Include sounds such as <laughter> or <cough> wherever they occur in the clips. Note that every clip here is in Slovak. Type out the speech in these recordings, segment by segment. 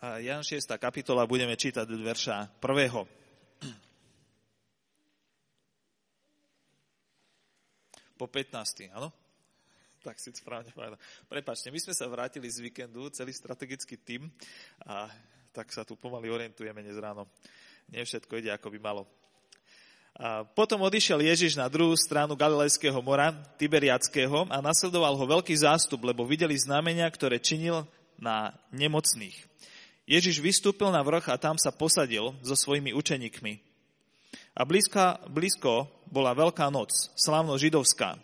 Jan 6. kapitola budeme čítať od verša 1. Po 15. áno? Tak si správne povedal. Prepačte, my sme sa vrátili z víkendu, celý strategický tím a tak sa tu pomaly orientujeme dnes ráno. Nie všetko ide, ako by malo. A potom odišiel Ježiš na druhú stranu Galilejského mora, Tiberiackého a nasledoval ho veľký zástup, lebo videli znamenia, ktoré činil na nemocných. Ježiš vystúpil na vrch a tam sa posadil so svojimi učeníkmi. A blízka, blízko bola Veľká noc, slávno židovská.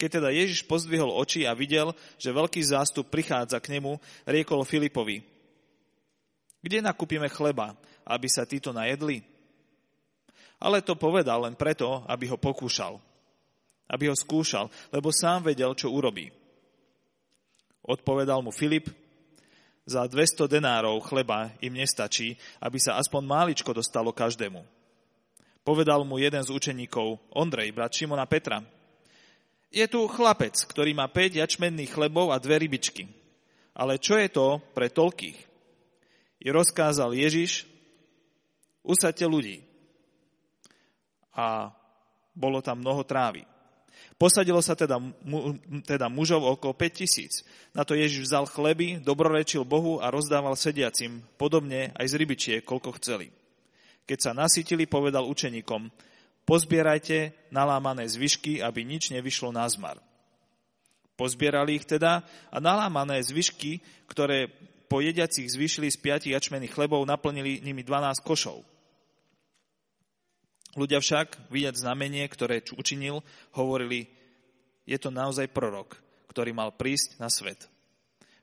Keď teda Ježiš pozdvihol oči a videl, že veľký zástup prichádza k nemu, riekol Filipovi, kde nakúpime chleba, aby sa títo najedli? Ale to povedal len preto, aby ho pokúšal. Aby ho skúšal, lebo sám vedel, čo urobí. Odpovedal mu Filip, za 200 denárov chleba im nestačí, aby sa aspoň máličko dostalo každému. Povedal mu jeden z učeníkov, Ondrej, brat Šimona Petra, je tu chlapec, ktorý má 5 jačmenných chlebov a dve rybičky. Ale čo je to pre toľkých? I rozkázal Ježiš, usadte ľudí. A bolo tam mnoho trávy. Posadilo sa teda, mu, teda mužov okolo 5 tisíc. Na to Ježiš vzal chleby, dobrorečil Bohu a rozdával sediacim, podobne aj z rybičie, koľko chceli. Keď sa nasytili, povedal učeníkom, Pozbierajte nalámané zvyšky, aby nič nevyšlo na zmar. Pozbierali ich teda a nalámané zvyšky, ktoré po jediacich zvyšili z piatich jačmených chlebov, naplnili nimi 12 košov. Ľudia však, vidieť znamenie, ktoré učinil, hovorili, je to naozaj prorok, ktorý mal prísť na svet.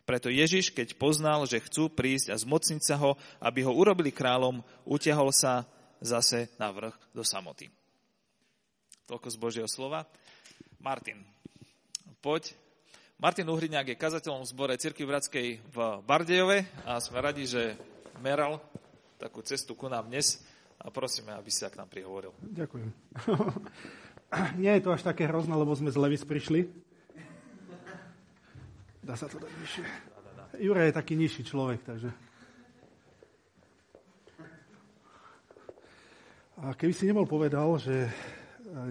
Preto Ježiš, keď poznal, že chcú prísť a zmocniť sa ho, aby ho urobili kráľom, utiahol sa zase na vrch do samoty. Toľko z Božieho slova. Martin, poď. Martin Uhriňák je kazateľom v zbore Cirky Bratskej v Bardejove a sme radi, že meral takú cestu ku nám dnes a prosíme, aby si sa k nám prihovoril. Ďakujem. <laughs> Nie je to až také hrozné, lebo sme z Levis prišli. Dá sa to dať nižšie. Jure je taký nižší človek, takže... A keby si nebol povedal, že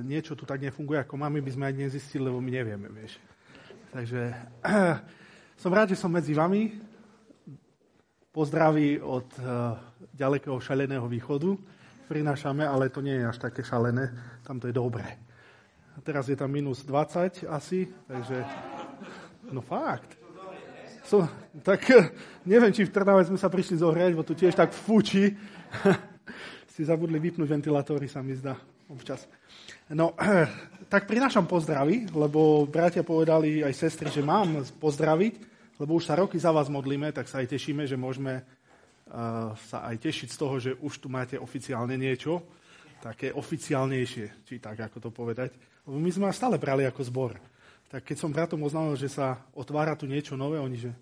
niečo tu tak nefunguje, ako máme, by sme ani nezistili, lebo my nevieme, vieš. Takže <clears throat> som rád, že som medzi vami. Pozdraví od uh, ďalekého šaleného východu. Prinášame, ale to nie je až také šalené. Tam to je dobré. A teraz je tam minus 20 asi, takže... No fakt. So, tak <laughs> neviem, či v Trnave sme sa prišli zohrať, bo tu tiež tak fúči. <laughs> si zabudli vypnúť ventilátory, sa mi zdá občas. No, <clears throat> tak prinášam pozdravy, lebo bratia povedali aj sestry, že mám pozdraviť, lebo už sa roky za vás modlíme, tak sa aj tešíme, že môžeme sa aj tešiť z toho, že už tu máte oficiálne niečo, také oficiálnejšie, či tak, ako to povedať. Lebo my sme stále brali ako zbor. Tak keď som bratom oznámil, že sa otvára tu niečo nové, oni, že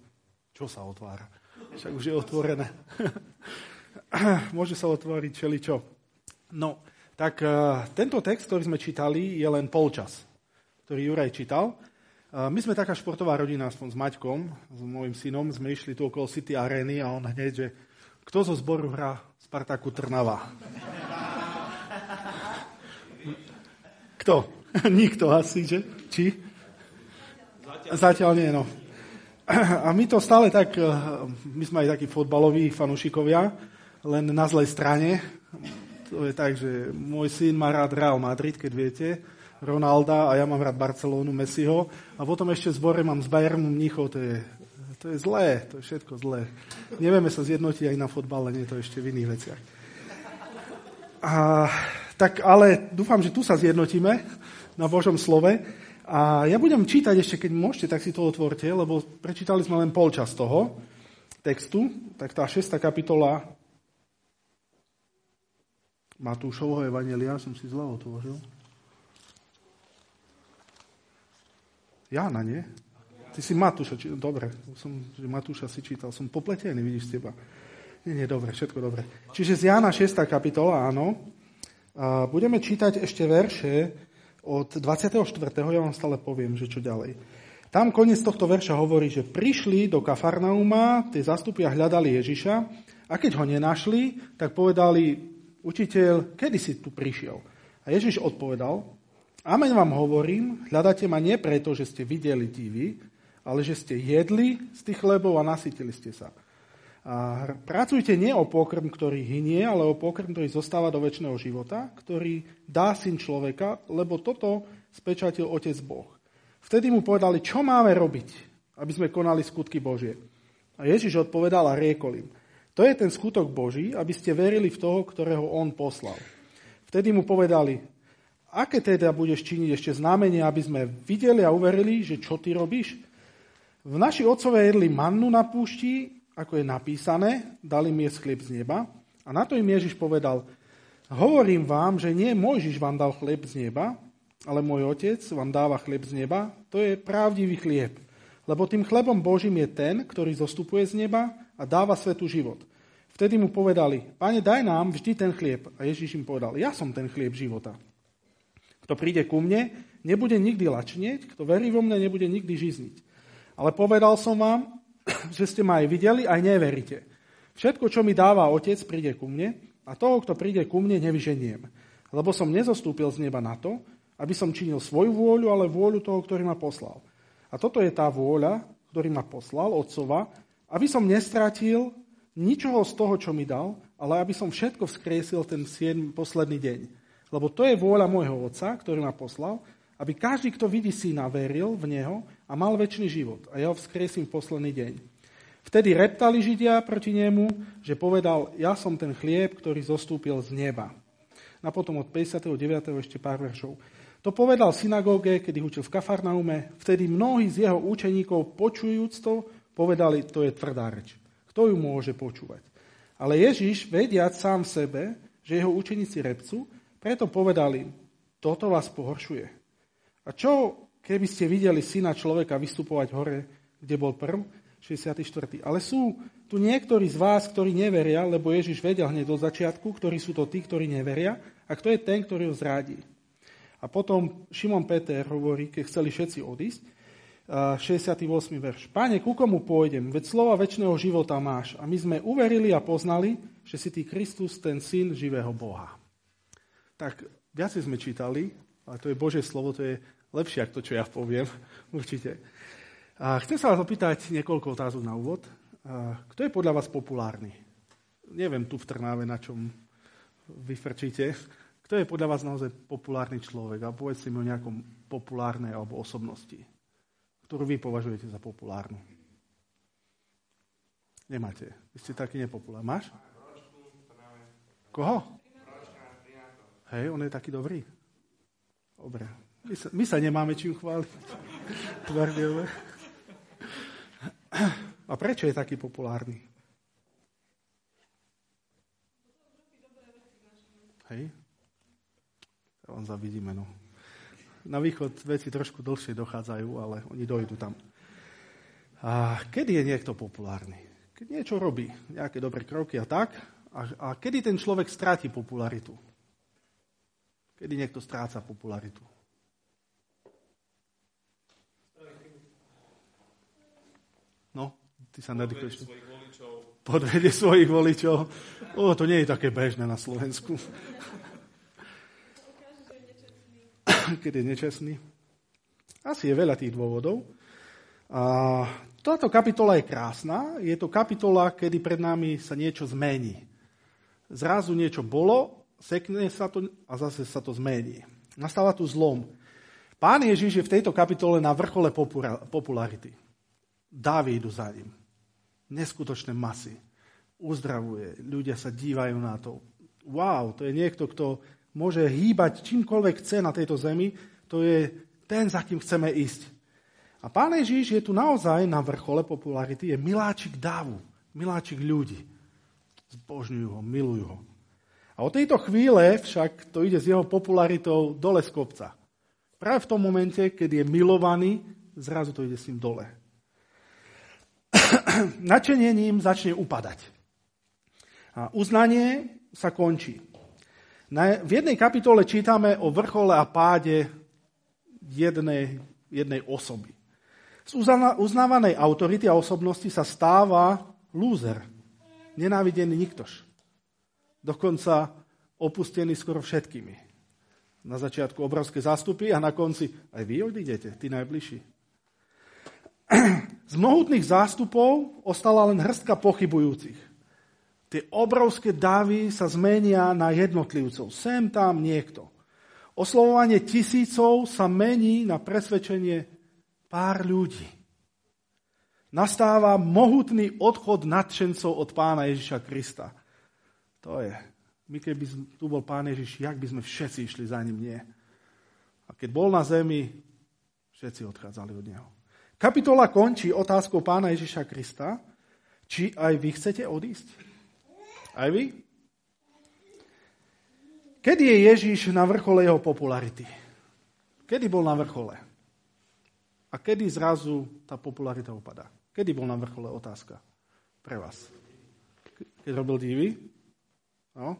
čo sa otvára? Však už je otvorené. <laughs> Môže sa otvoriť čeličo. No, tak uh, tento text, ktorý sme čítali, je len polčas, ktorý Juraj čítal. Uh, my sme taká športová rodina, aspoň s Maťkom, s môjim synom, sme išli tu okolo City Areny a on hneď, že kto zo zboru hrá Spartaku Trnava? Kto? <laughs> Nikto asi, že? Či? Zatiaľ, nie, no. A my to stále tak, my sme aj takí fotbaloví fanúšikovia, len na zlej strane to je tak, že môj syn má rád Real Madrid, keď viete, Ronalda a ja mám rád Barcelónu, Messiho. A potom ešte zbore mám s Bayernu Mnichov, to je, to je zlé, to je všetko zlé. Nevieme sa zjednotiť aj na fotbale, nie to ešte v iných veciach. A, tak ale dúfam, že tu sa zjednotíme na Božom slove. A ja budem čítať ešte, keď môžete, tak si to otvorte, lebo prečítali sme len polčas toho textu. Tak tá 6. kapitola Matúšovho Evangelia som si zle otvoril. Jána, nie? Ty si Matúša, či... dobre, som, že Matúša si čítal, som popletený, vidíš teba. Nie, nie, dobre, všetko dobre. Čiže z Jána 6. kapitola, áno. A budeme čítať ešte verše od 24. Ja vám stále poviem, že čo ďalej. Tam koniec tohto verša hovorí, že prišli do Kafarnauma, tie zastupy a hľadali Ježiša a keď ho nenašli, tak povedali, učiteľ, kedy si tu prišiel? A Ježiš odpovedal, amen vám hovorím, hľadáte ma nie preto, že ste videli divy, ale že ste jedli z tých chlebov a nasytili ste sa. A pracujte nie o pokrm, ktorý hynie, ale o pokrm, ktorý zostáva do väčšného života, ktorý dá syn človeka, lebo toto spečatil Otec Boh. Vtedy mu povedali, čo máme robiť, aby sme konali skutky Božie. A Ježiš odpovedal a riekol im, to je ten skutok Boží, aby ste verili v toho, ktorého on poslal. Vtedy mu povedali, aké teda budeš činiť ešte znamenie, aby sme videli a uverili, že čo ty robíš? V naši otcové jedli mannu na púšti, ako je napísané, dali mi jesť chlieb z neba. A na to im Ježiš povedal, hovorím vám, že nie Mojžiš vám dal chlieb z neba, ale môj otec vám dáva chlieb z neba, to je pravdivý chlieb. Lebo tým chlebom Božím je ten, ktorý zostupuje z neba a dáva svetu život. Vtedy mu povedali, pane, daj nám vždy ten chlieb. A Ježiš im povedal, ja som ten chlieb života. Kto príde ku mne, nebude nikdy lačnieť, kto verí vo mne, nebude nikdy žizniť. Ale povedal som vám, <coughs> že ste ma aj videli, aj neveríte. Všetko, čo mi dáva otec, príde ku mne a toho, kto príde ku mne, nevyženiem. Lebo som nezostúpil z neba na to, aby som činil svoju vôľu, ale vôľu toho, ktorý ma poslal. A toto je tá vôľa, ktorý ma poslal, otcova, aby som nestratil ničoho z toho, čo mi dal, ale aby som všetko vzkriesil ten 7. posledný deň. Lebo to je vôľa môjho otca, ktorý ma poslal, aby každý, kto vidí syna, veril v neho a mal väčší život. A ja ho vzkriesím v posledný deň. Vtedy reptali Židia proti nemu, že povedal, ja som ten chlieb, ktorý zostúpil z neba. A potom od 59. ešte pár veršov. To povedal v synagóge, kedy učil v Kafarnaume. Vtedy mnohí z jeho účeníkov, počujúc to, povedali, to je tvrdá reč. Kto ju môže počúvať? Ale Ježiš, vediac sám v sebe, že jeho učeníci repcu, preto povedali, toto vás pohoršuje. A čo, keby ste videli syna človeka vystupovať hore, kde bol prv? 64. Ale sú tu niektorí z vás, ktorí neveria, lebo Ježiš vedel hneď do začiatku, ktorí sú to tí, ktorí neveria, a kto je ten, ktorý ho zradí. A potom Šimon Peter hovorí, keď chceli všetci odísť, 68. verš. Páne, ku komu pôjdem? Veď slova väčšného života máš. A my sme uverili a poznali, že si ty Kristus, ten syn živého Boha. Tak viacej sme čítali, ale to je Božie slovo, to je lepšie ako to, čo ja poviem, <laughs> určite. A chcem sa vás opýtať niekoľko otázok na úvod. A kto je podľa vás populárny? Neviem tu v Trnáve, na čom vyfrčíte. Kto je podľa vás naozaj populárny človek? A povedzte mi o nejakom populárnej alebo osobnosti, ktorú vy považujete za populárnu. Nemáte. Vy ste taký nepopulárny. Máš? Koho? Hej, on je taký dobrý. Dobre. My sa, my sa nemáme čím chváliť. A prečo je taký populárny? Hej? On zavidíme, no. Na východ veci trošku dlhšie dochádzajú, ale oni dojdu tam. A kedy je niekto populárny? Keď niečo robí, nejaké dobré kroky a tak. A, a kedy ten človek stráti popularitu? Kedy niekto stráca popularitu? No, ty sa nadýchuješ. Podvedie svojich voličov. O, to nie je také bežné na Slovensku. <laughs> keď je nečestný? Asi je veľa tých dôvodov. A táto kapitola je krásna. Je to kapitola, kedy pred nami sa niečo zmení. Zrazu niečo bolo, sekne sa to a zase sa to zmení. Nastáva tu zlom. Pán Ježiš je v tejto kapitole na vrchole popularity. Dávi idú za ním. Neskutočné masy. Uzdravuje. Ľudia sa dívajú na to. Wow, to je niekto, kto môže hýbať čímkoľvek chce na tejto zemi, to je ten, za kým chceme ísť. A pán Ježíš je tu naozaj na vrchole popularity, je miláčik dávu, miláčik ľudí. Zbožňujú ho, milujú ho. A od tejto chvíle však to ide s jeho popularitou dole z kopca. Práve v tom momente, keď je milovaný, zrazu to ide s ním dole. <coughs> Načenením začne upadať. A uznanie sa končí. V jednej kapitole čítame o vrchole a páde jednej, jednej osoby. Z uznávanej autority a osobnosti sa stáva lúzer. Nenávidený niktož. Dokonca opustený skoro všetkými. Na začiatku obrovské zástupy a na konci aj vy odídete, tí najbližší. Z mohutných zástupov ostala len hrstka pochybujúcich. Tie obrovské davy sa zmenia na jednotlivcov. Sem tam niekto. Oslovovanie tisícov sa mení na presvedčenie pár ľudí. Nastáva mohutný odchod nadšencov od pána Ježiša Krista. To je. My keby tu bol pán Ježiš, jak by sme všetci išli za ním? Nie. A keď bol na zemi, všetci odchádzali od neho. Kapitola končí otázkou pána Ježiša Krista, či aj vy chcete odísť. Aj vy? Kedy je Ježíš na vrchole jeho popularity? Kedy bol na vrchole? A kedy zrazu tá popularita upadá? Kedy bol na vrchole otázka pre vás? Keď robil divy? No?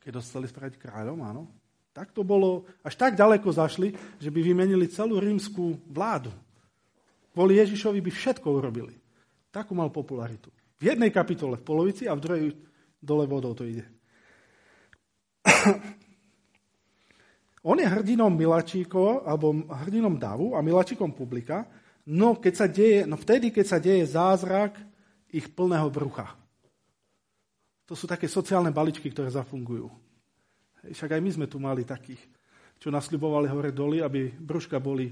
Keď dostali spraviť kráľom, áno. Tak to bolo, až tak ďaleko zašli, že by vymenili celú rímskú vládu. Kvôli Ježišovi by všetko urobili. Takú mal popularitu. V jednej kapitole v polovici a v druhej dole vodou to ide. <coughs> On je hrdinom Milačíkov, alebo hrdinom davu a Milačíkom publika, no, keď sa deje, no vtedy, keď sa deje zázrak ich plného brucha. To sú také sociálne baličky, ktoré zafungujú. Však aj my sme tu mali takých, čo nasľubovali hore doly, aby brúška boli.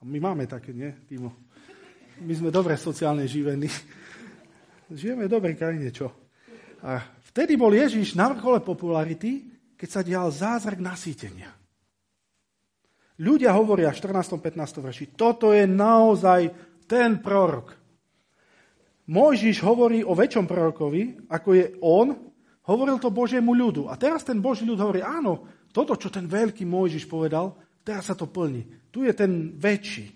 A my máme také, nie, Timo? my sme dobre sociálne živení. Žijeme v dobrej krajine, čo? A vtedy bol Ježiš na vrchole popularity, keď sa dial zázrak nasýtenia. Ľudia hovoria v 14. 15. verši, toto je naozaj ten prorok. Mojžiš hovorí o väčšom prorokovi, ako je on, hovoril to Božiemu ľudu. A teraz ten Boží ľud hovorí, áno, toto, čo ten veľký Mojžiš povedal, teraz sa to plní. Tu je ten väčší.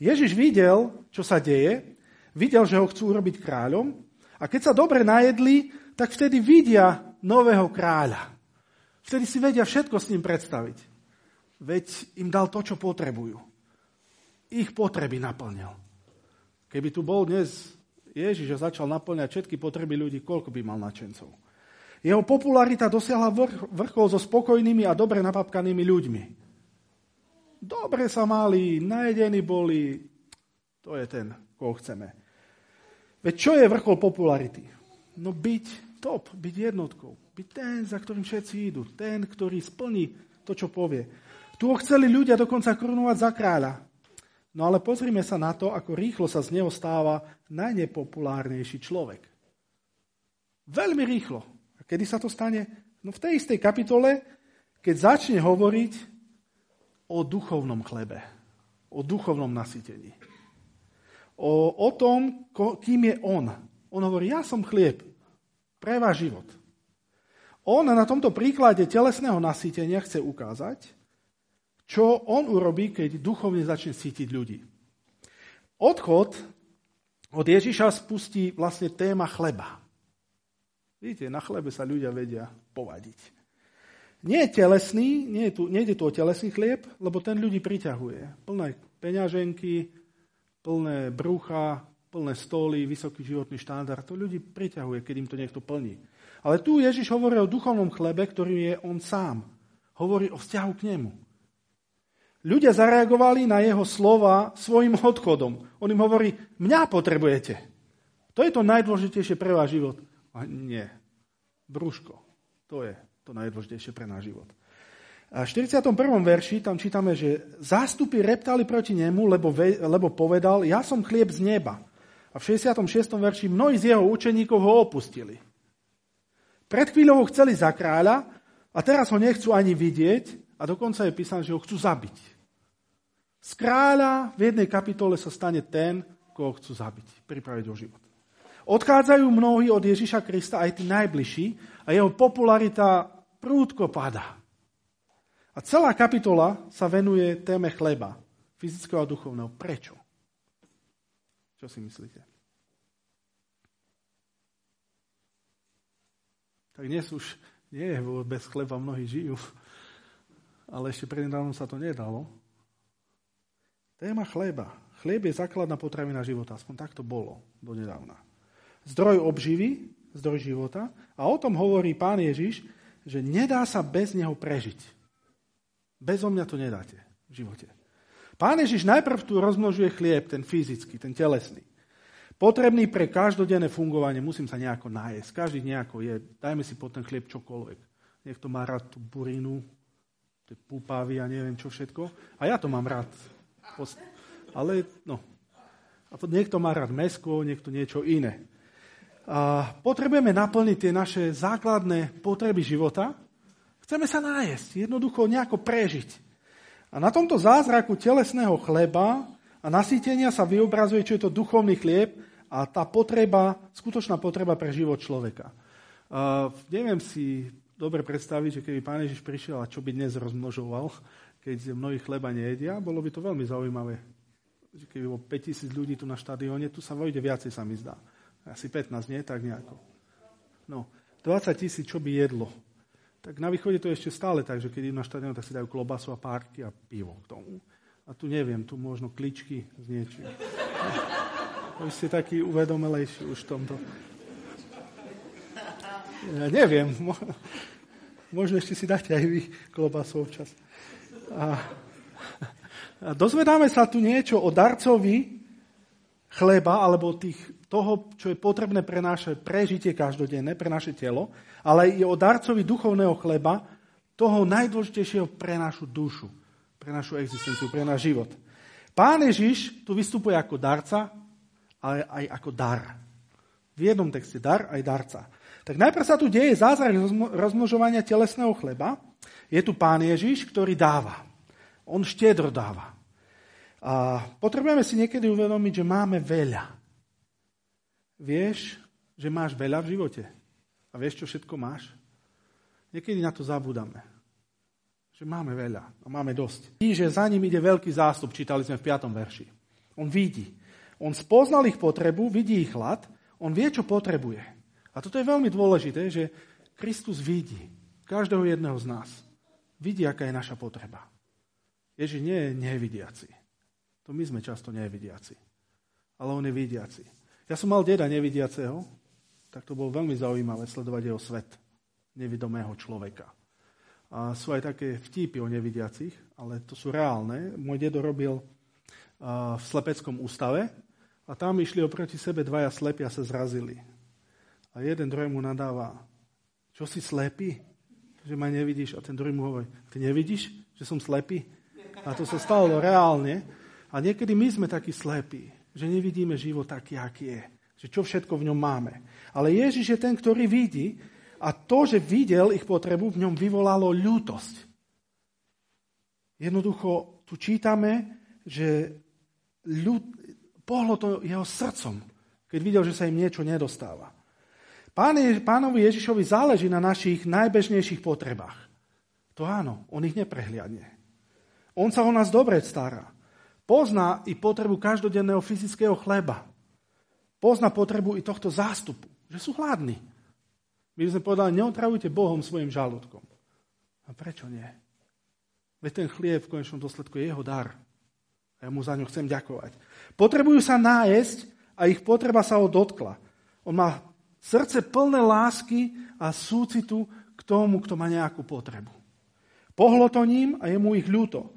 Ježiš videl, čo sa deje, videl, že ho chcú urobiť kráľom a keď sa dobre najedli, tak vtedy vidia nového kráľa. Vtedy si vedia všetko s ním predstaviť. Veď im dal to, čo potrebujú. Ich potreby naplnil. Keby tu bol dnes Ježiš a začal naplňať všetky potreby ľudí, koľko by mal načencov. Jeho popularita dosiahla vrchol so spokojnými a dobre napapkanými ľuďmi. Dobre sa mali, najedení boli. To je ten, koho chceme. Veď čo je vrchol popularity? No byť top, byť jednotkou. Byť ten, za ktorým všetci idú. Ten, ktorý splní to, čo povie. Tu ho chceli ľudia dokonca korunovať za kráľa. No ale pozrime sa na to, ako rýchlo sa z neho stáva najnepopulárnejší človek. Veľmi rýchlo. Kedy sa to stane? No v tej istej kapitole, keď začne hovoriť o duchovnom chlebe, o duchovnom nasytení. O, o tom, ko, kým je on. On hovorí, ja som chlieb pre váš život. On na tomto príklade telesného nasýtenia chce ukázať, čo on urobí, keď duchovne začne cítiť ľudí. Odchod od Ježiša spustí vlastne téma chleba. Vidíte, na chlebe sa ľudia vedia povadiť. Nie je telesný, nie je tu, nie je tu o telesný chlieb, lebo ten ľudí priťahuje. Plné peňaženky, plné brucha, plné stoly, vysoký životný štandard. To ľudí priťahuje, keď im to niekto plní. Ale tu Ježiš hovorí o duchovnom chlebe, ktorý je on sám. Hovorí o vzťahu k nemu. Ľudia zareagovali na jeho slova svojim odchodom. On im hovorí, mňa potrebujete. To je to najdôležitejšie pre váš život. A nie. Brúško. To je to najdôležitejšie pre náš život. A v 41. verši tam čítame, že zástupy reptali proti nemu, lebo, ve, lebo povedal, ja som chlieb z neba. A v 66. verši mnohí z jeho učeníkov ho opustili. Pred chvíľou ho chceli za kráľa a teraz ho nechcú ani vidieť a dokonca je písané, že ho chcú zabiť. Z kráľa v jednej kapitole sa stane ten, koho chcú zabiť, pripraviť o život. Odchádzajú mnohí od Ježiša Krista, aj tí najbližší, a jeho popularita prúdko pada. A celá kapitola sa venuje téme chleba, fyzického a duchovného. Prečo? Čo si myslíte? Tak dnes už nie je bez chleba, mnohí žijú. Ale ešte prednedávnom sa to nedalo. Téma chleba. Chlieb je základná potravina života. Aspoň tak to bolo donedávna. Zdroj obživy, zdroj života. A o tom hovorí pán Ježiš, že nedá sa bez neho prežiť. Bez mňa to nedáte v živote. Pán Ježiš najprv tu rozmnožuje chlieb, ten fyzický, ten telesný. Potrebný pre každodenné fungovanie, musím sa nejako nájsť. Každý nejako je. Dajme si pod ten chlieb čokoľvek. Niekto má rád tú burinu, tie púpavy a neviem čo všetko. A ja to mám rád. Ale no. A niekto má rád mesko, niekto niečo iné. Potrebujeme naplniť tie naše základné potreby života. Chceme sa nájsť, jednoducho nejako prežiť. A na tomto zázraku telesného chleba a nasýtenia sa vyobrazuje, čo je to duchovný chlieb a tá potreba, skutočná potreba pre život človeka. Uh, neviem si dobre predstaviť, že keby pán Ježiš prišiel a čo by dnes rozmnožoval, keď mnohí chleba nejedia, bolo by to veľmi zaujímavé. Keby bolo 5000 ľudí tu na štadióne, tu sa vojde viacej, sa mi zdá. Asi 15, nie? Tak nejako. No, 20 tisíc, čo by jedlo? Tak na východe to je ešte stále tak, že keď idú na štadión, tak si dajú klobasu a párky a pivo k tomu. A tu neviem, tu možno kličky s niečím. Vy ste taký uvedomelejší už v tomto. Ja neviem. Možno ešte si dáte aj vy klobasu občas. A, a dozvedáme sa tu niečo o darcovi chleba, alebo tých, toho, čo je potrebné pre naše prežitie každodenné, pre naše telo, ale i o darcovi duchovného chleba, toho najdôležitejšieho pre našu dušu, pre našu existenciu, pre náš život. Pán Ježiš tu vystupuje ako darca, ale aj ako dar. V jednom texte dar aj darca. Tak najprv sa tu deje zázrak rozmnožovania telesného chleba. Je tu pán Ježiš, ktorý dáva. On štedro dáva. A potrebujeme si niekedy uvedomiť, že máme veľa. Vieš, že máš veľa v živote? A vieš, čo všetko máš? Niekedy na to zabúdame. Že máme veľa a máme dosť. I že za ním ide veľký zástup, čítali sme v 5. verši. On vidí. On spoznal ich potrebu, vidí ich hlad, on vie, čo potrebuje. A toto je veľmi dôležité, že Kristus vidí každého jedného z nás. Vidí, aká je naša potreba. Ježiš nie je nevidiaci. To my sme často nevidiaci. Ale on je vidiaci. Ja som mal deda nevidiaceho, tak to bolo veľmi zaujímavé sledovať jeho svet nevidomého človeka. A sú aj také vtípy o nevidiacich, ale to sú reálne. Môj dedo robil v slepeckom ústave a tam išli oproti sebe dvaja slepi a sa zrazili. A jeden druhému nadáva, čo si slepý? Že ma nevidíš. A ten druhý mu hovorí, ty nevidíš, že som slepý? A to sa stalo reálne. A niekedy my sme takí slepí, že nevidíme život taký, aký je. Že čo všetko v ňom máme. Ale Ježiš je ten, ktorý vidí a to, že videl ich potrebu, v ňom vyvolalo ľútosť. Jednoducho tu čítame, že ľud, pohlo to jeho srdcom, keď videl, že sa im niečo nedostáva. Pán Je, pánovi Ježišovi záleží na našich najbežnejších potrebách. To áno, on ich neprehliadne. On sa o nás dobre stará. Pozná i potrebu každodenného fyzického chleba. Pozná potrebu i tohto zástupu, že sú hladní. My by sme povedali, neotravujte Bohom svojim žalúdkom. A prečo nie? Veď ten chlieb v konečnom dôsledku je jeho dar. A ja mu za ňu chcem ďakovať. Potrebujú sa nájsť a ich potreba sa ho dotkla. On má srdce plné lásky a súcitu k tomu, kto má nejakú potrebu. Pohlo to ním a je mu ich ľúto.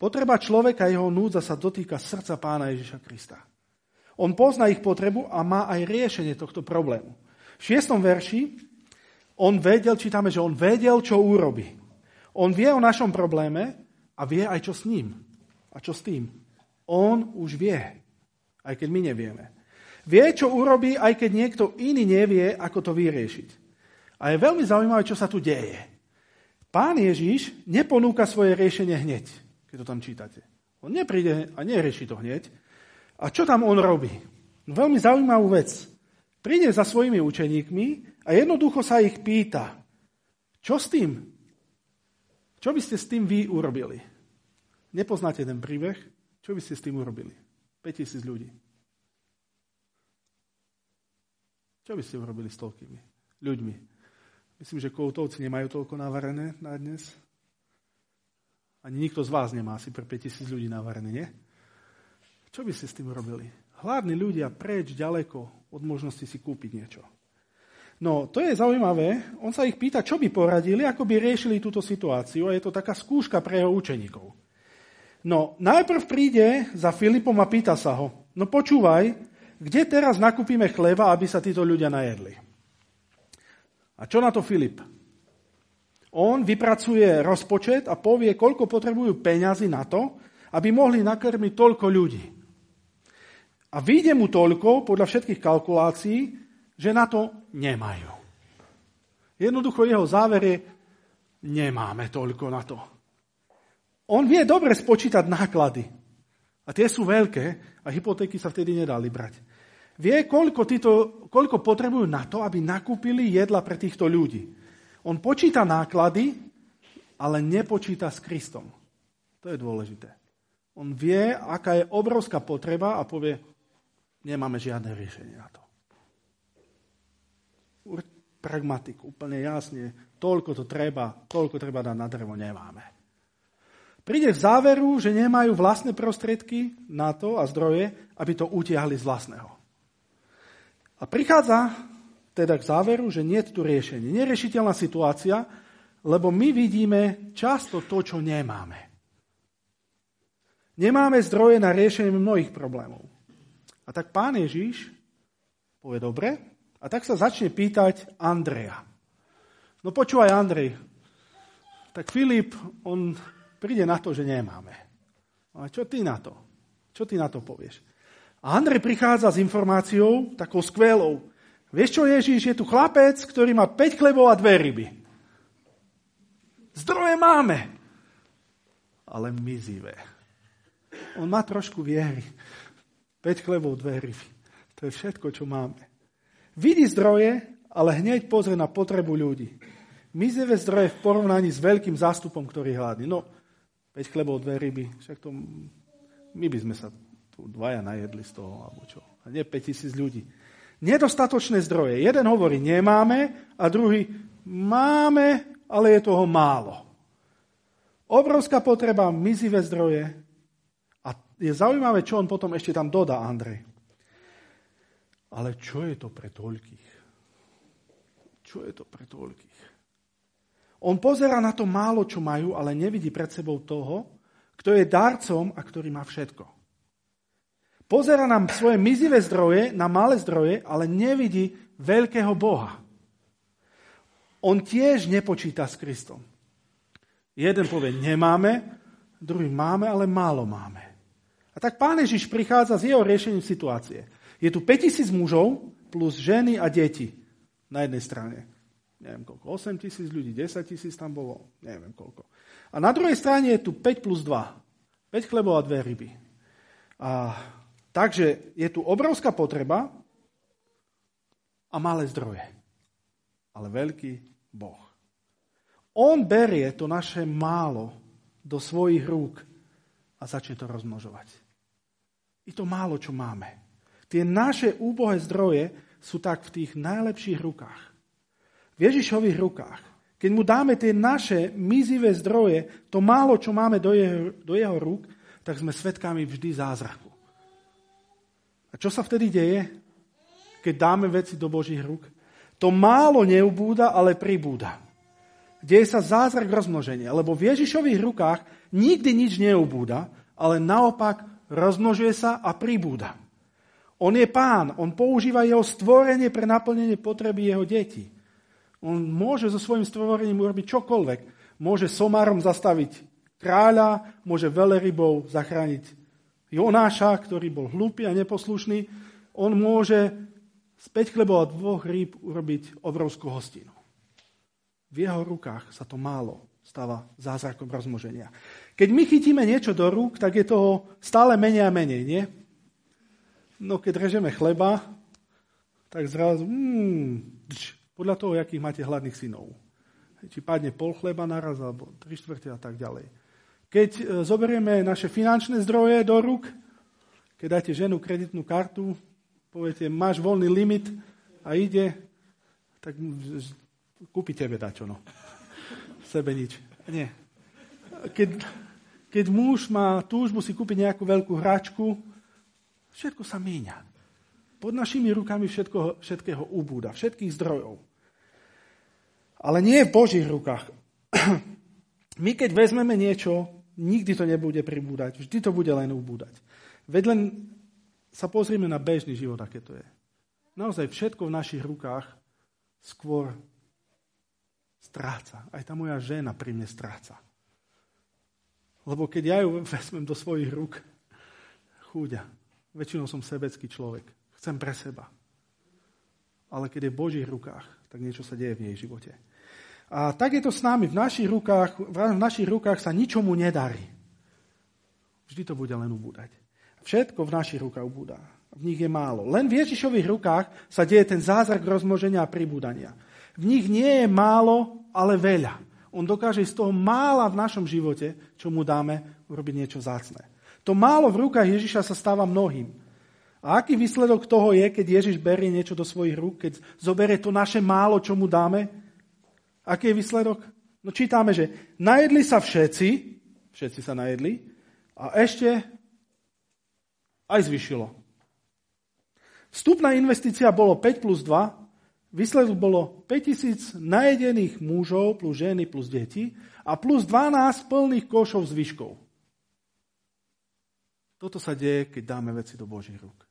Potreba človeka jeho núdza sa dotýka srdca pána Ježiša Krista. On pozná ich potrebu a má aj riešenie tohto problému. V šiestom verši on vedel, čítame, že on vedel, čo urobi. On vie o našom probléme a vie aj, čo s ním. A čo s tým? On už vie, aj keď my nevieme. Vie, čo urobí, aj keď niekto iný nevie, ako to vyriešiť. A je veľmi zaujímavé, čo sa tu deje. Pán Ježiš neponúka svoje riešenie hneď, keď to tam čítate. On nepríde a nerieši to hneď. A čo tam on robí? No, veľmi zaujímavú vec. Príde za svojimi učeníkmi a jednoducho sa ich pýta, čo s tým? Čo by ste s tým vy urobili? Nepoznáte ten príbeh? Čo by ste s tým urobili? 5000 ľudí. Čo by ste urobili s toľkými ľuďmi? Myslím, že koutovci nemajú toľko navarené na dnes. Ani nikto z vás nemá asi pre 5000 ľudí navarené, nie? Čo by ste s tým robili? Hladní ľudia preč ďaleko od možnosti si kúpiť niečo. No, to je zaujímavé. On sa ich pýta, čo by poradili, ako by riešili túto situáciu a je to taká skúška pre jeho učeníkov. No, najprv príde za Filipom a pýta sa ho, no počúvaj, kde teraz nakúpime chleba, aby sa títo ľudia najedli? A čo na to Filip? On vypracuje rozpočet a povie, koľko potrebujú peňazí na to, aby mohli nakrmiť toľko ľudí. A vyjde mu toľko, podľa všetkých kalkulácií, že na to nemajú. Jednoducho jeho záver je, nemáme toľko na to. On vie dobre spočítať náklady. A tie sú veľké a hypotéky sa vtedy nedali brať. Vie, koľko, títo, koľko potrebujú na to, aby nakúpili jedla pre týchto ľudí. On počíta náklady, ale nepočíta s Kristom. To je dôležité. On vie, aká je obrovská potreba a povie, nemáme žiadne riešenie na to pragmatik, úplne jasne, toľko to treba, toľko treba dať na drevo, nemáme. Príde v záveru, že nemajú vlastné prostriedky na to a zdroje, aby to utiahli z vlastného. A prichádza teda k záveru, že nie je tu riešenie. Neriešiteľná situácia, lebo my vidíme často to, čo nemáme. Nemáme zdroje na riešenie mnohých problémov. A tak pán Ježiš povie, dobre, a tak sa začne pýtať Andreja. No počúvaj, Andrej, tak Filip, on príde na to, že nemáme. A čo ty na to? Čo ty na to povieš? A Andrej prichádza s informáciou, takou skvelou. Vieš čo, Ježíš, je tu chlapec, ktorý má 5 chlebov a dve ryby. Zdroje máme, ale mizivé. On má trošku viery. 5 chlebov, dve ryby. To je všetko, čo máme. Vidí zdroje, ale hneď pozrie na potrebu ľudí. Mizivé zdroje v porovnaní s veľkým zástupom, ktorý hľadí. No, 5 chlebov, dve ryby, však to my by sme sa tu dvaja najedli z toho, alebo čo. A nie 5000 ľudí. Nedostatočné zdroje. Jeden hovorí, nemáme, a druhý, máme, ale je toho málo. Obrovská potreba, mizivé zdroje. A je zaujímavé, čo on potom ešte tam dodá, Andrej. Ale čo je to pre toľkých? Čo je to pre toľkých? On pozera na to málo, čo majú, ale nevidí pred sebou toho, kto je darcom a ktorý má všetko. Pozera nám svoje mizivé zdroje, na malé zdroje, ale nevidí veľkého Boha. On tiež nepočíta s Kristom. Jeden povie, nemáme, druhý máme, ale málo máme. A tak Pán Ježiš prichádza s jeho riešením situácie. Je tu 5000 mužov plus ženy a deti na jednej strane. Neviem koľko, 8 tisíc ľudí, 10 tisíc tam bolo, neviem koľko. A na druhej strane je tu 5 plus 2. 5 chlebov a 2 ryby. A, takže je tu obrovská potreba a malé zdroje. Ale veľký Boh. On berie to naše málo do svojich rúk a začne to rozmnožovať. I to málo, čo máme. Tie naše úbohé zdroje sú tak v tých najlepších rukách. V Ježišových rukách. Keď mu dáme tie naše mizivé zdroje, to málo, čo máme do jeho, do jeho rúk, tak sme svetkami vždy zázraku. A čo sa vtedy deje, keď dáme veci do Božích rúk? To málo neubúda, ale pribúda. Deje sa zázrak rozmnoženia, lebo v Ježišových rukách nikdy nič neubúda, ale naopak rozmnožuje sa a pribúda. On je pán, on používa jeho stvorenie pre naplnenie potreby jeho detí. On môže so svojím stvorením urobiť čokoľvek. Môže somárom zastaviť kráľa, môže velerybou zachrániť Jonáša, ktorý bol hlúpy a neposlušný. On môže z 5 chlebov a dvoch rýb urobiť obrovskú hostinu. V jeho rukách sa to málo stáva zázrakom rozmoženia. Keď my chytíme niečo do rúk, tak je toho stále menej a menej, nie? No keď režeme chleba, tak zrazu, mm, dž, podľa toho, akých máte hladných synov. Či padne pol chleba naraz, alebo tri štvrte a tak ďalej. Keď e, zoberieme naše finančné zdroje do rúk, keď dáte ženu kreditnú kartu, poviete, máš voľný limit a ide, tak kúpi tebe dačo, no. Sebe nič. Nie. Keď, keď muž má túžbu si kúpiť nejakú veľkú hračku, Všetko sa míňa. Pod našimi rukami všetko, všetkého ubúda, všetkých zdrojov. Ale nie v Božích rukách. <clears throat> My keď vezmeme niečo, nikdy to nebude pribúdať, vždy to bude len ubúdať. Veď len sa pozrieme na bežný život, aké to je. Naozaj všetko v našich rukách skôr stráca. Aj tá moja žena pri mne stráca. Lebo keď ja ju vezmem do svojich rúk, chúďa, väčšinou som sebecký človek. Chcem pre seba. Ale keď je v Božích rukách, tak niečo sa deje v jej živote. A tak je to s nami. V našich rukách, v našich rukách sa ničomu nedarí. Vždy to bude len ubúdať. Všetko v našich rukách ubúda. V nich je málo. Len v Ježišových rukách sa deje ten zázrak rozmnoženia a pribúdania. V nich nie je málo, ale veľa. On dokáže z toho mála v našom živote, čo mu dáme, urobiť niečo zácne. To málo v rukách Ježiša sa stáva mnohým. A aký výsledok toho je, keď Ježiš berie niečo do svojich rúk, keď zoberie to naše málo, čo mu dáme? Aký je výsledok? No čítame, že najedli sa všetci, všetci sa najedli, a ešte aj zvyšilo. Vstupná investícia bolo 5 plus 2, výsledok bolo 5000 najedených mužov plus ženy plus deti a plus 12 plných košov zvyškov. Toto sa deje, keď dáme veci do Božích rúk.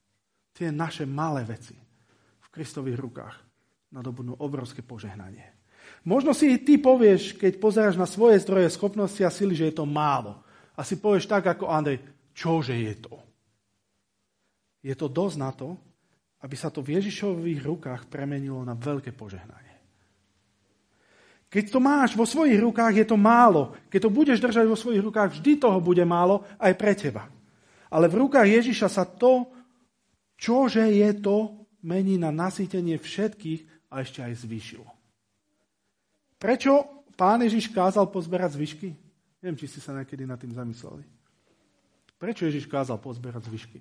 Tie naše malé veci v Kristových rukách nadobudnú obrovské požehnanie. Možno si ty povieš, keď pozeráš na svoje zdroje, schopnosti a sily, že je to málo. A si povieš tak ako Andrej, čože je to? Je to dosť na to, aby sa to v Ježišových rukách premenilo na veľké požehnanie. Keď to máš vo svojich rukách, je to málo. Keď to budeš držať vo svojich rukách, vždy toho bude málo aj pre teba. Ale v rukách Ježiša sa to, čože je to, mení na nasýtenie všetkých a ešte aj zvýšilo. Prečo pán Ježiš kázal pozberať zvyšky? Neviem, či ste sa niekedy nad tým zamysleli. Prečo Ježiš kázal pozberať zvyšky?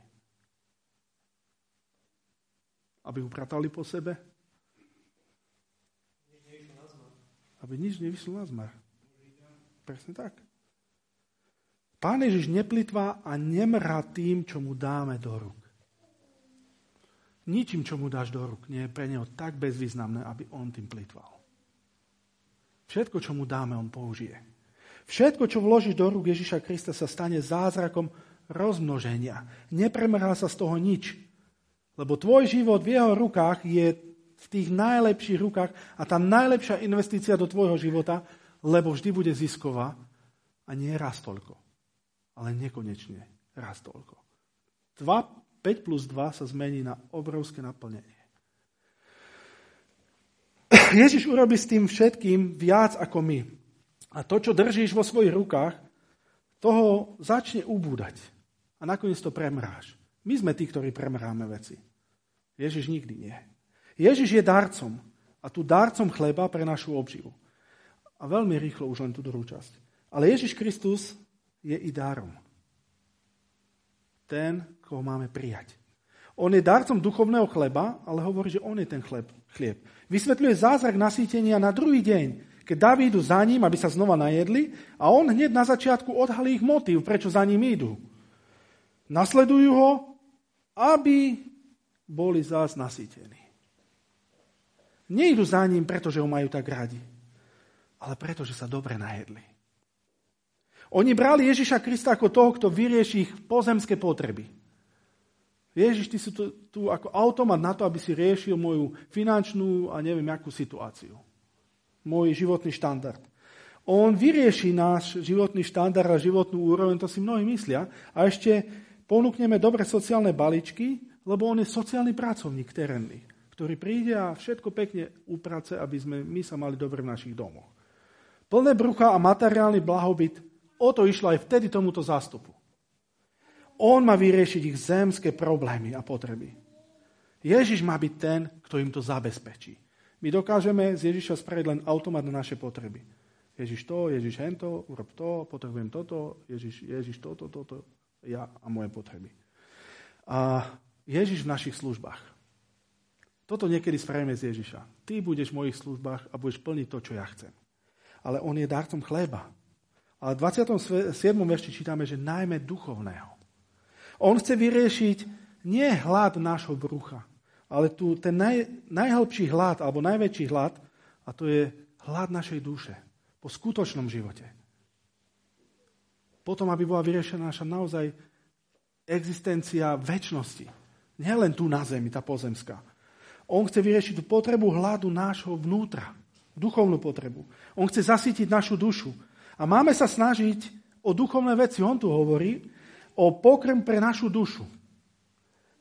Aby upratali po sebe? Aby nič nevyšlo na zmar. Presne tak. Pán Ježiš neplitvá a nemrá tým, čo mu dáme do rúk. Ničím, čo mu dáš do rúk, nie je pre neho tak bezvýznamné, aby on tým plitval. Všetko, čo mu dáme, on použije. Všetko, čo vložíš do rúk Ježiša Krista, sa stane zázrakom rozmnoženia. Nepremerá sa z toho nič. Lebo tvoj život v jeho rukách je v tých najlepších rukách a tá najlepšia investícia do tvojho života, lebo vždy bude zisková a nie raz toľko ale nekonečne raz toľko. 2, 5 plus 2 sa zmení na obrovské naplnenie. Ježiš urobí s tým všetkým viac ako my. A to, čo držíš vo svojich rukách, toho začne ubúdať. A nakoniec to premráš. My sme tí, ktorí premráme veci. Ježiš nikdy nie. Ježiš je darcom. A tu darcom chleba pre našu obživu. A veľmi rýchlo už len tú druhú časť. Ale Ježiš Kristus je i dárom. Ten, koho máme prijať. On je darcom duchovného chleba, ale hovorí, že on je ten chleb, chlieb. Vysvetľuje zázrak nasýtenia na druhý deň, keď Daví idú za ním, aby sa znova najedli a on hneď na začiatku odhalí ich motív, prečo za ním idú. Nasledujú ho, aby boli zás nasýtení. Nejdu za ním, pretože ho majú tak radi, ale preto, že sa dobre najedli. Oni brali Ježiša Krista ako toho, kto vyrieši ich pozemské potreby. Ježiš, ty si tu, tu ako automat na to, aby si riešil moju finančnú a neviem akú situáciu. Môj životný štandard. On vyrieši náš životný štandard a životnú úroveň, to si mnohí myslia. A ešte ponúkneme dobre sociálne baličky, lebo on je sociálny pracovník terénny, ktorý príde a všetko pekne uprace, aby sme my sa mali dobre v našich domoch. Plné brucha a materiálny blahobyt O to išlo aj vtedy tomuto zástupu. On má vyriešiť ich zemské problémy a potreby. Ježiš má byť ten, kto im to zabezpečí. My dokážeme z Ježiša spraviť len automat na naše potreby. Ježiš to, Ježiš hento, urob to, potrebujem toto, Ježiš, Ježiš toto, toto, ja a moje potreby. A Ježiš v našich službách. Toto niekedy spravíme z Ježiša. Ty budeš v mojich službách a budeš plniť to, čo ja chcem. Ale on je darcom chleba. Ale v 27. verši čítame, že najmä duchovného. On chce vyriešiť nie hlad nášho brucha, ale tu ten naj, najhlbší hlad, alebo najväčší hlad, a to je hlad našej duše po skutočnom živote. Potom, aby bola vyriešená naša naozaj existencia väčšnosti. Nielen tu na zemi, tá pozemská. On chce vyriešiť tú potrebu hladu nášho vnútra. Duchovnú potrebu. On chce zasítiť našu dušu. A máme sa snažiť o duchovné veci. On tu hovorí o pokrm pre našu dušu.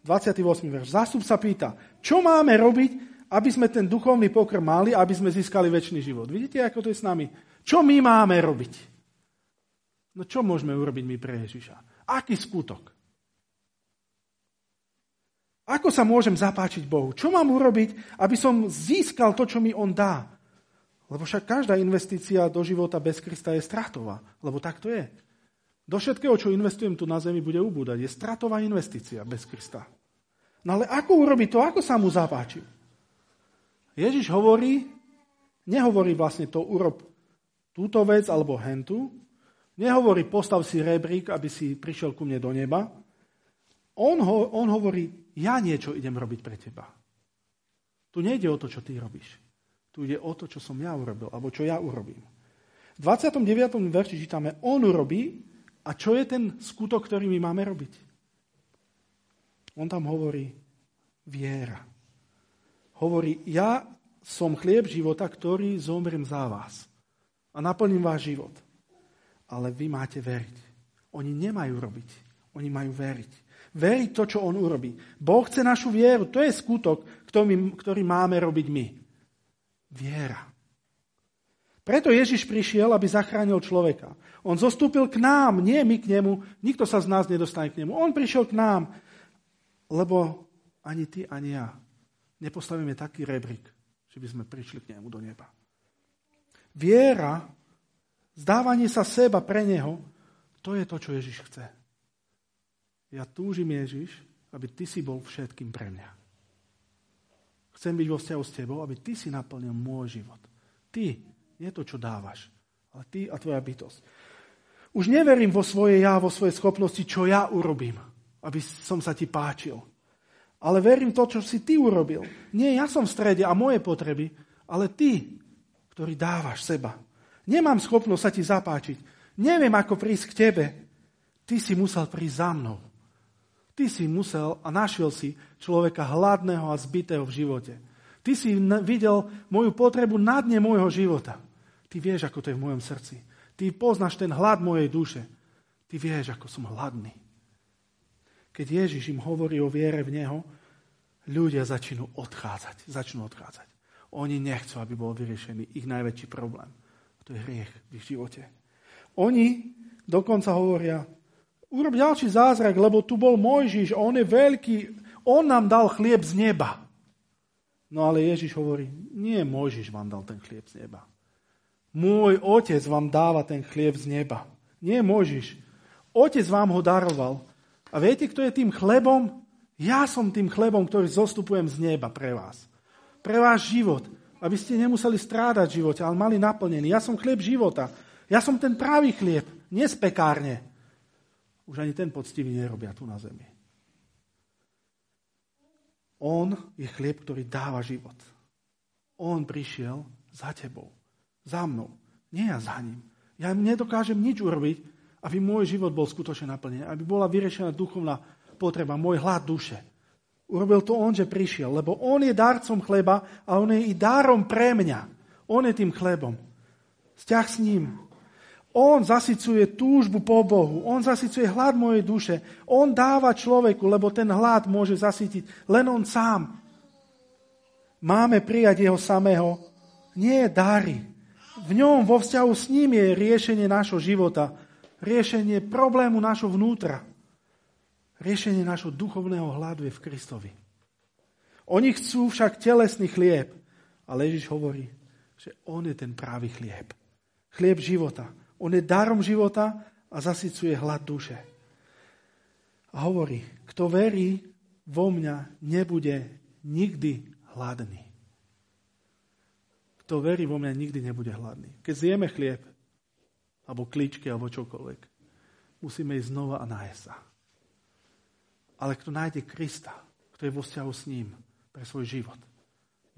28. verš. Zástup sa pýta, čo máme robiť, aby sme ten duchovný pokrm mali, aby sme získali väčší život. Vidíte, ako to je s nami? Čo my máme robiť? No čo môžeme urobiť my pre Ježiša? Aký skutok? Ako sa môžem zapáčiť Bohu? Čo mám urobiť, aby som získal to, čo mi On dá? Lebo však každá investícia do života bez Krista je stratová. Lebo tak to je. Do všetkého, čo investujem tu na zemi, bude ubúdať. Je stratová investícia bez Krista. No ale ako urobiť to? Ako sa mu zapáči? Ježiš hovorí, nehovorí vlastne to urob túto vec alebo hentu, nehovorí postav si rebrík, aby si prišiel ku mne do neba. On, ho, on hovorí, ja niečo idem robiť pre teba. Tu nejde o to, čo ty robíš. Tu ide o to, čo som ja urobil, alebo čo ja urobím. V 29. verši čítame, on urobí a čo je ten skutok, ktorý my máme robiť? On tam hovorí viera. Hovorí, ja som chlieb života, ktorý zomriem za vás a naplním váš život. Ale vy máte veriť. Oni nemajú robiť, oni majú veriť. Veriť to, čo on urobí. Boh chce našu vieru. To je skutok, ktorý máme robiť my. Viera. Preto Ježiš prišiel, aby zachránil človeka. On zostúpil k nám, nie my k nemu. Nikto sa z nás nedostane k nemu. On prišiel k nám, lebo ani ty, ani ja nepostavíme taký rebrík, že by sme prišli k nemu do neba. Viera, zdávanie sa seba pre neho, to je to, čo Ježiš chce. Ja túžim, Ježiš, aby ty si bol všetkým pre mňa. Chcem byť vo vzťahu s tebou, aby ty si naplnil môj život. Ty, nie to, čo dávaš, ale ty a tvoja bytosť. Už neverím vo svoje ja, vo svoje schopnosti, čo ja urobím, aby som sa ti páčil. Ale verím to, čo si ty urobil. Nie ja som v strede a moje potreby, ale ty, ktorý dávaš seba. Nemám schopnosť sa ti zapáčiť. Neviem, ako prísť k tebe. Ty si musel prísť za mnou. Ty si musel a našiel si človeka hladného a zbitého v živote. Ty si videl moju potrebu na dne môjho života. Ty vieš, ako to je v mojom srdci. Ty poznáš ten hlad mojej duše. Ty vieš, ako som hladný. Keď Ježiš im hovorí o viere v Neho, ľudia začnú odchádzať. Začnú odchádzať. Oni nechcú, aby bol vyriešený ich najväčší problém. A to je hriech v ich živote. Oni dokonca hovoria, urob ďalší zázrak, lebo tu bol Mojžiš, on je veľký, on nám dal chlieb z neba. No ale Ježiš hovorí, nie Mojžiš vám dal ten chlieb z neba. Môj otec vám dáva ten chlieb z neba. Nie Mojžiš. Otec vám ho daroval. A viete, kto je tým chlebom? Ja som tým chlebom, ktorý zostupujem z neba pre vás. Pre váš život. Aby ste nemuseli strádať v živote, ale mali naplnený. Ja som chlieb života. Ja som ten pravý chlieb, nie z pekárne už ani ten poctivý nerobia tu na zemi. On je chlieb, ktorý dáva život. On prišiel za tebou, za mnou, nie ja za ním. Ja nedokážem nič urobiť, aby môj život bol skutočne naplnený, aby bola vyriešená duchovná potreba, môj hlad duše. Urobil to on, že prišiel, lebo on je darcom chleba a on je i dárom pre mňa. On je tým chlebom. Vzťah s ním, on zasycuje túžbu po Bohu. On zasycuje hlad mojej duše. On dáva človeku, lebo ten hlad môže zasytiť len on sám. Máme prijať jeho samého, nie dary. V ňom, vo vzťahu s ním je riešenie nášho života. Riešenie problému nášho vnútra. Riešenie nášho duchovného hladu je v Kristovi. Oni chcú však telesný chlieb. Ale Ježiš hovorí, že on je ten pravý chlieb. Chlieb života. On je darom života a zasycuje hlad duše. A hovorí, kto verí vo mňa, nebude nikdy hladný. Kto verí vo mňa, nikdy nebude hladný. Keď zjeme chlieb, alebo klíčky, alebo čokoľvek, musíme ísť znova a nájsť sa. Ale kto nájde Krista, kto je vo vzťahu s ním pre svoj život,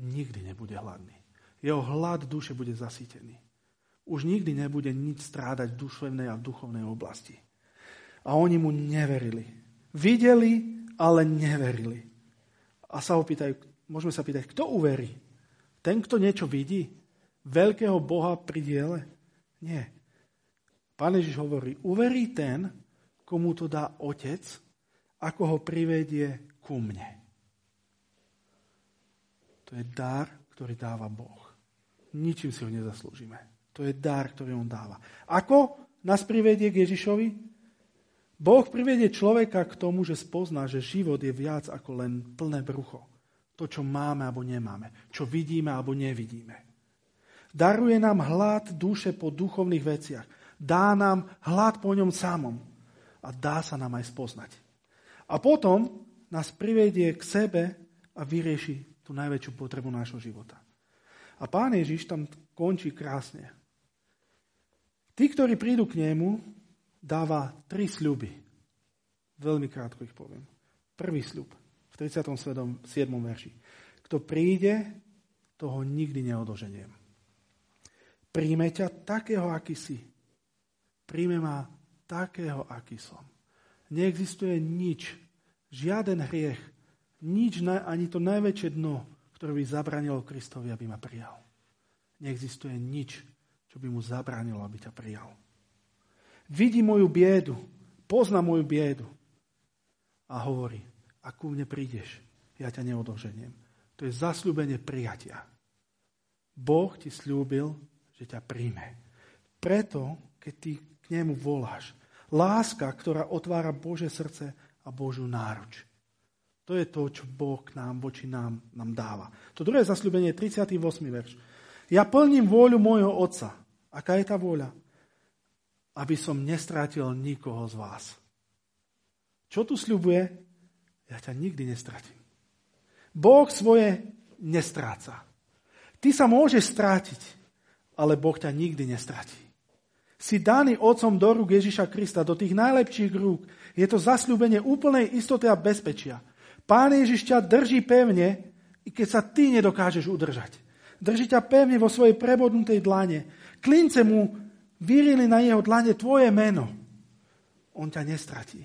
nikdy nebude hladný. Jeho hlad duše bude zasítený. Už nikdy nebude nič strádať v duševnej a v duchovnej oblasti. A oni mu neverili. Videli, ale neverili. A sa opýtajú, môžeme sa pýtať, kto uverí? Ten, kto niečo vidí? Veľkého Boha pri diele? Nie. Pán Ježiš hovorí, uverí ten, komu to dá Otec, ako ho privedie ku mne. To je dar, ktorý dáva Boh. Ničím si ho nezaslúžime. To je dar, ktorý on dáva. Ako nás privedie k Ježišovi? Boh privedie človeka k tomu, že spozná, že život je viac ako len plné brucho. To, čo máme alebo nemáme. Čo vidíme alebo nevidíme. Daruje nám hlad duše po duchovných veciach. Dá nám hlad po ňom samom. A dá sa nám aj spoznať. A potom nás privedie k sebe a vyrieši tú najväčšiu potrebu nášho života. A pán Ježiš tam končí krásne. Tí, ktorí prídu k nemu, dáva tri sľuby. Veľmi krátko ich poviem. Prvý sľub v 37. verši. Kto príde, toho nikdy neodoženiem. Príjme ťa takého, aký si. Príjme ma takého, aký som. Neexistuje nič, žiaden hriech, nič, ani to najväčšie dno, ktoré by zabranilo Kristovi, aby ma prijal. Neexistuje nič, čo by mu zabránilo, aby ťa prijal. Vidí moju biedu, pozná moju biedu a hovorí, ak ku mne prídeš, ja ťa neodoženiem. To je zasľúbenie prijatia. Boh ti slúbil, že ťa príjme. Preto, keď ty k nemu voláš, láska, ktorá otvára Bože srdce a Božú náruč. To je to, čo Boh k nám, voči nám, nám dáva. To druhé zasľubenie, 38. verš. Ja plním vôľu môjho Otca. Aká je tá vôľa? Aby som nestrátil nikoho z vás. Čo tu sľubuje? Ja ťa nikdy nestratím. Boh svoje nestráca. Ty sa môžeš strátiť, ale Boh ťa nikdy nestratí. Si daný otcom do rúk Ježiša Krista, do tých najlepších rúk. Je to zasľúbenie úplnej istoty a bezpečia. Pán Ježiš ťa drží pevne, i keď sa ty nedokážeš udržať. Drží ťa pevne vo svojej prebodnutej dlane. Klince mu vyrili na jeho dlane tvoje meno. On ťa nestratí.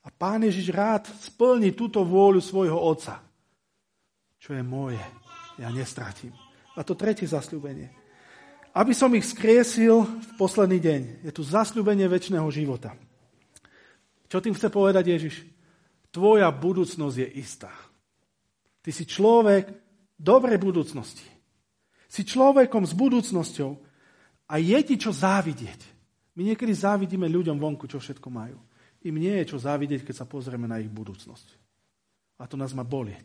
A Pán Ježiš rád splní túto vôľu svojho Otca. Čo je moje, ja nestratím. A to tretie zasľúbenie. Aby som ich skriesil v posledný deň. Je tu zasľúbenie väčšného života. Čo tým chce povedať Ježiš? tvoja budúcnosť je istá. Ty si človek dobrej budúcnosti. Si človekom s budúcnosťou a je ti čo závidieť. My niekedy závidíme ľuďom vonku, čo všetko majú. Im nie je čo závidieť, keď sa pozrieme na ich budúcnosť. A to nás má bolieť.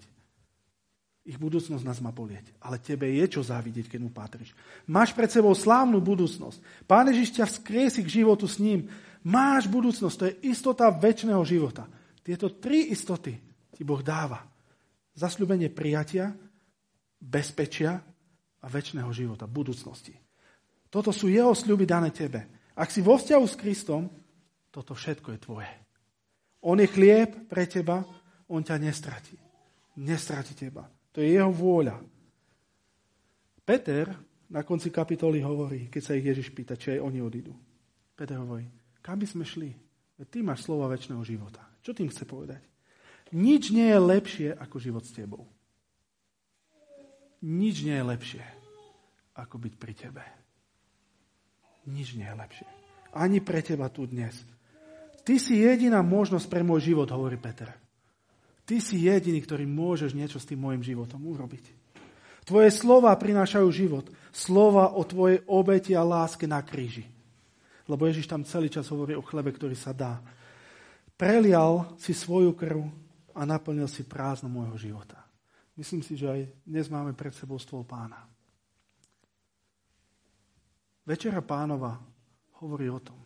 Ich budúcnosť nás má bolieť. Ale tebe je čo závidieť, keď mu patríš. Máš pred sebou slávnu budúcnosť. Pán Ježiš ťa vzkriesi k životu s ním. Máš budúcnosť. To je istota väčšného života. Tieto tri istoty ti Boh dáva. Zasľubenie prijatia, bezpečia a väčšného života, budúcnosti. Toto sú jeho sľuby dané tebe. Ak si vo vzťahu s Kristom, toto všetko je tvoje. On je chlieb pre teba, on ťa nestratí. Nestratí teba. To je jeho vôľa. Peter na konci kapitoly hovorí, keď sa ich Ježiš pýta, či aj oni odídu. Peter hovorí, kam by sme šli? Ty máš slova väčšného života. Čo tým chce povedať? Nič nie je lepšie ako život s tebou. Nič nie je lepšie ako byť pri tebe. Nič nie je lepšie. Ani pre teba tu dnes. Ty si jediná možnosť pre môj život, hovorí Peter. Ty si jediný, ktorý môžeš niečo s tým môjim životom urobiť. Tvoje slova prinášajú život. Slova o tvojej obeti a láske na kríži. Lebo Ježiš tam celý čas hovorí o chlebe, ktorý sa dá. Prelial si svoju krv a naplnil si prázdno môjho života. Myslím si, že aj dnes máme pred sebou stôl pána. Večera pánova hovorí o tom,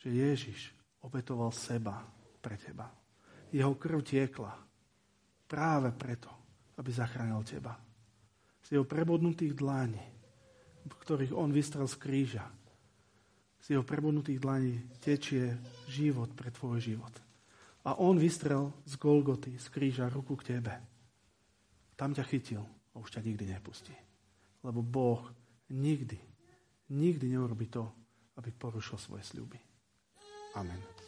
že Ježiš obetoval seba pre teba. Jeho krv tiekla práve preto, aby zachránil teba. Z jeho prebodnutých dlání, ktorých on vystrel z kríža, z jeho prebudnutých dlaní tečie život pre tvoj život. A on vystrel z Golgoty, z kríža ruku k tebe. Tam ťa chytil a už ťa nikdy nepustí. Lebo Boh nikdy, nikdy neurobi to, aby porušil svoje sľuby. Amen.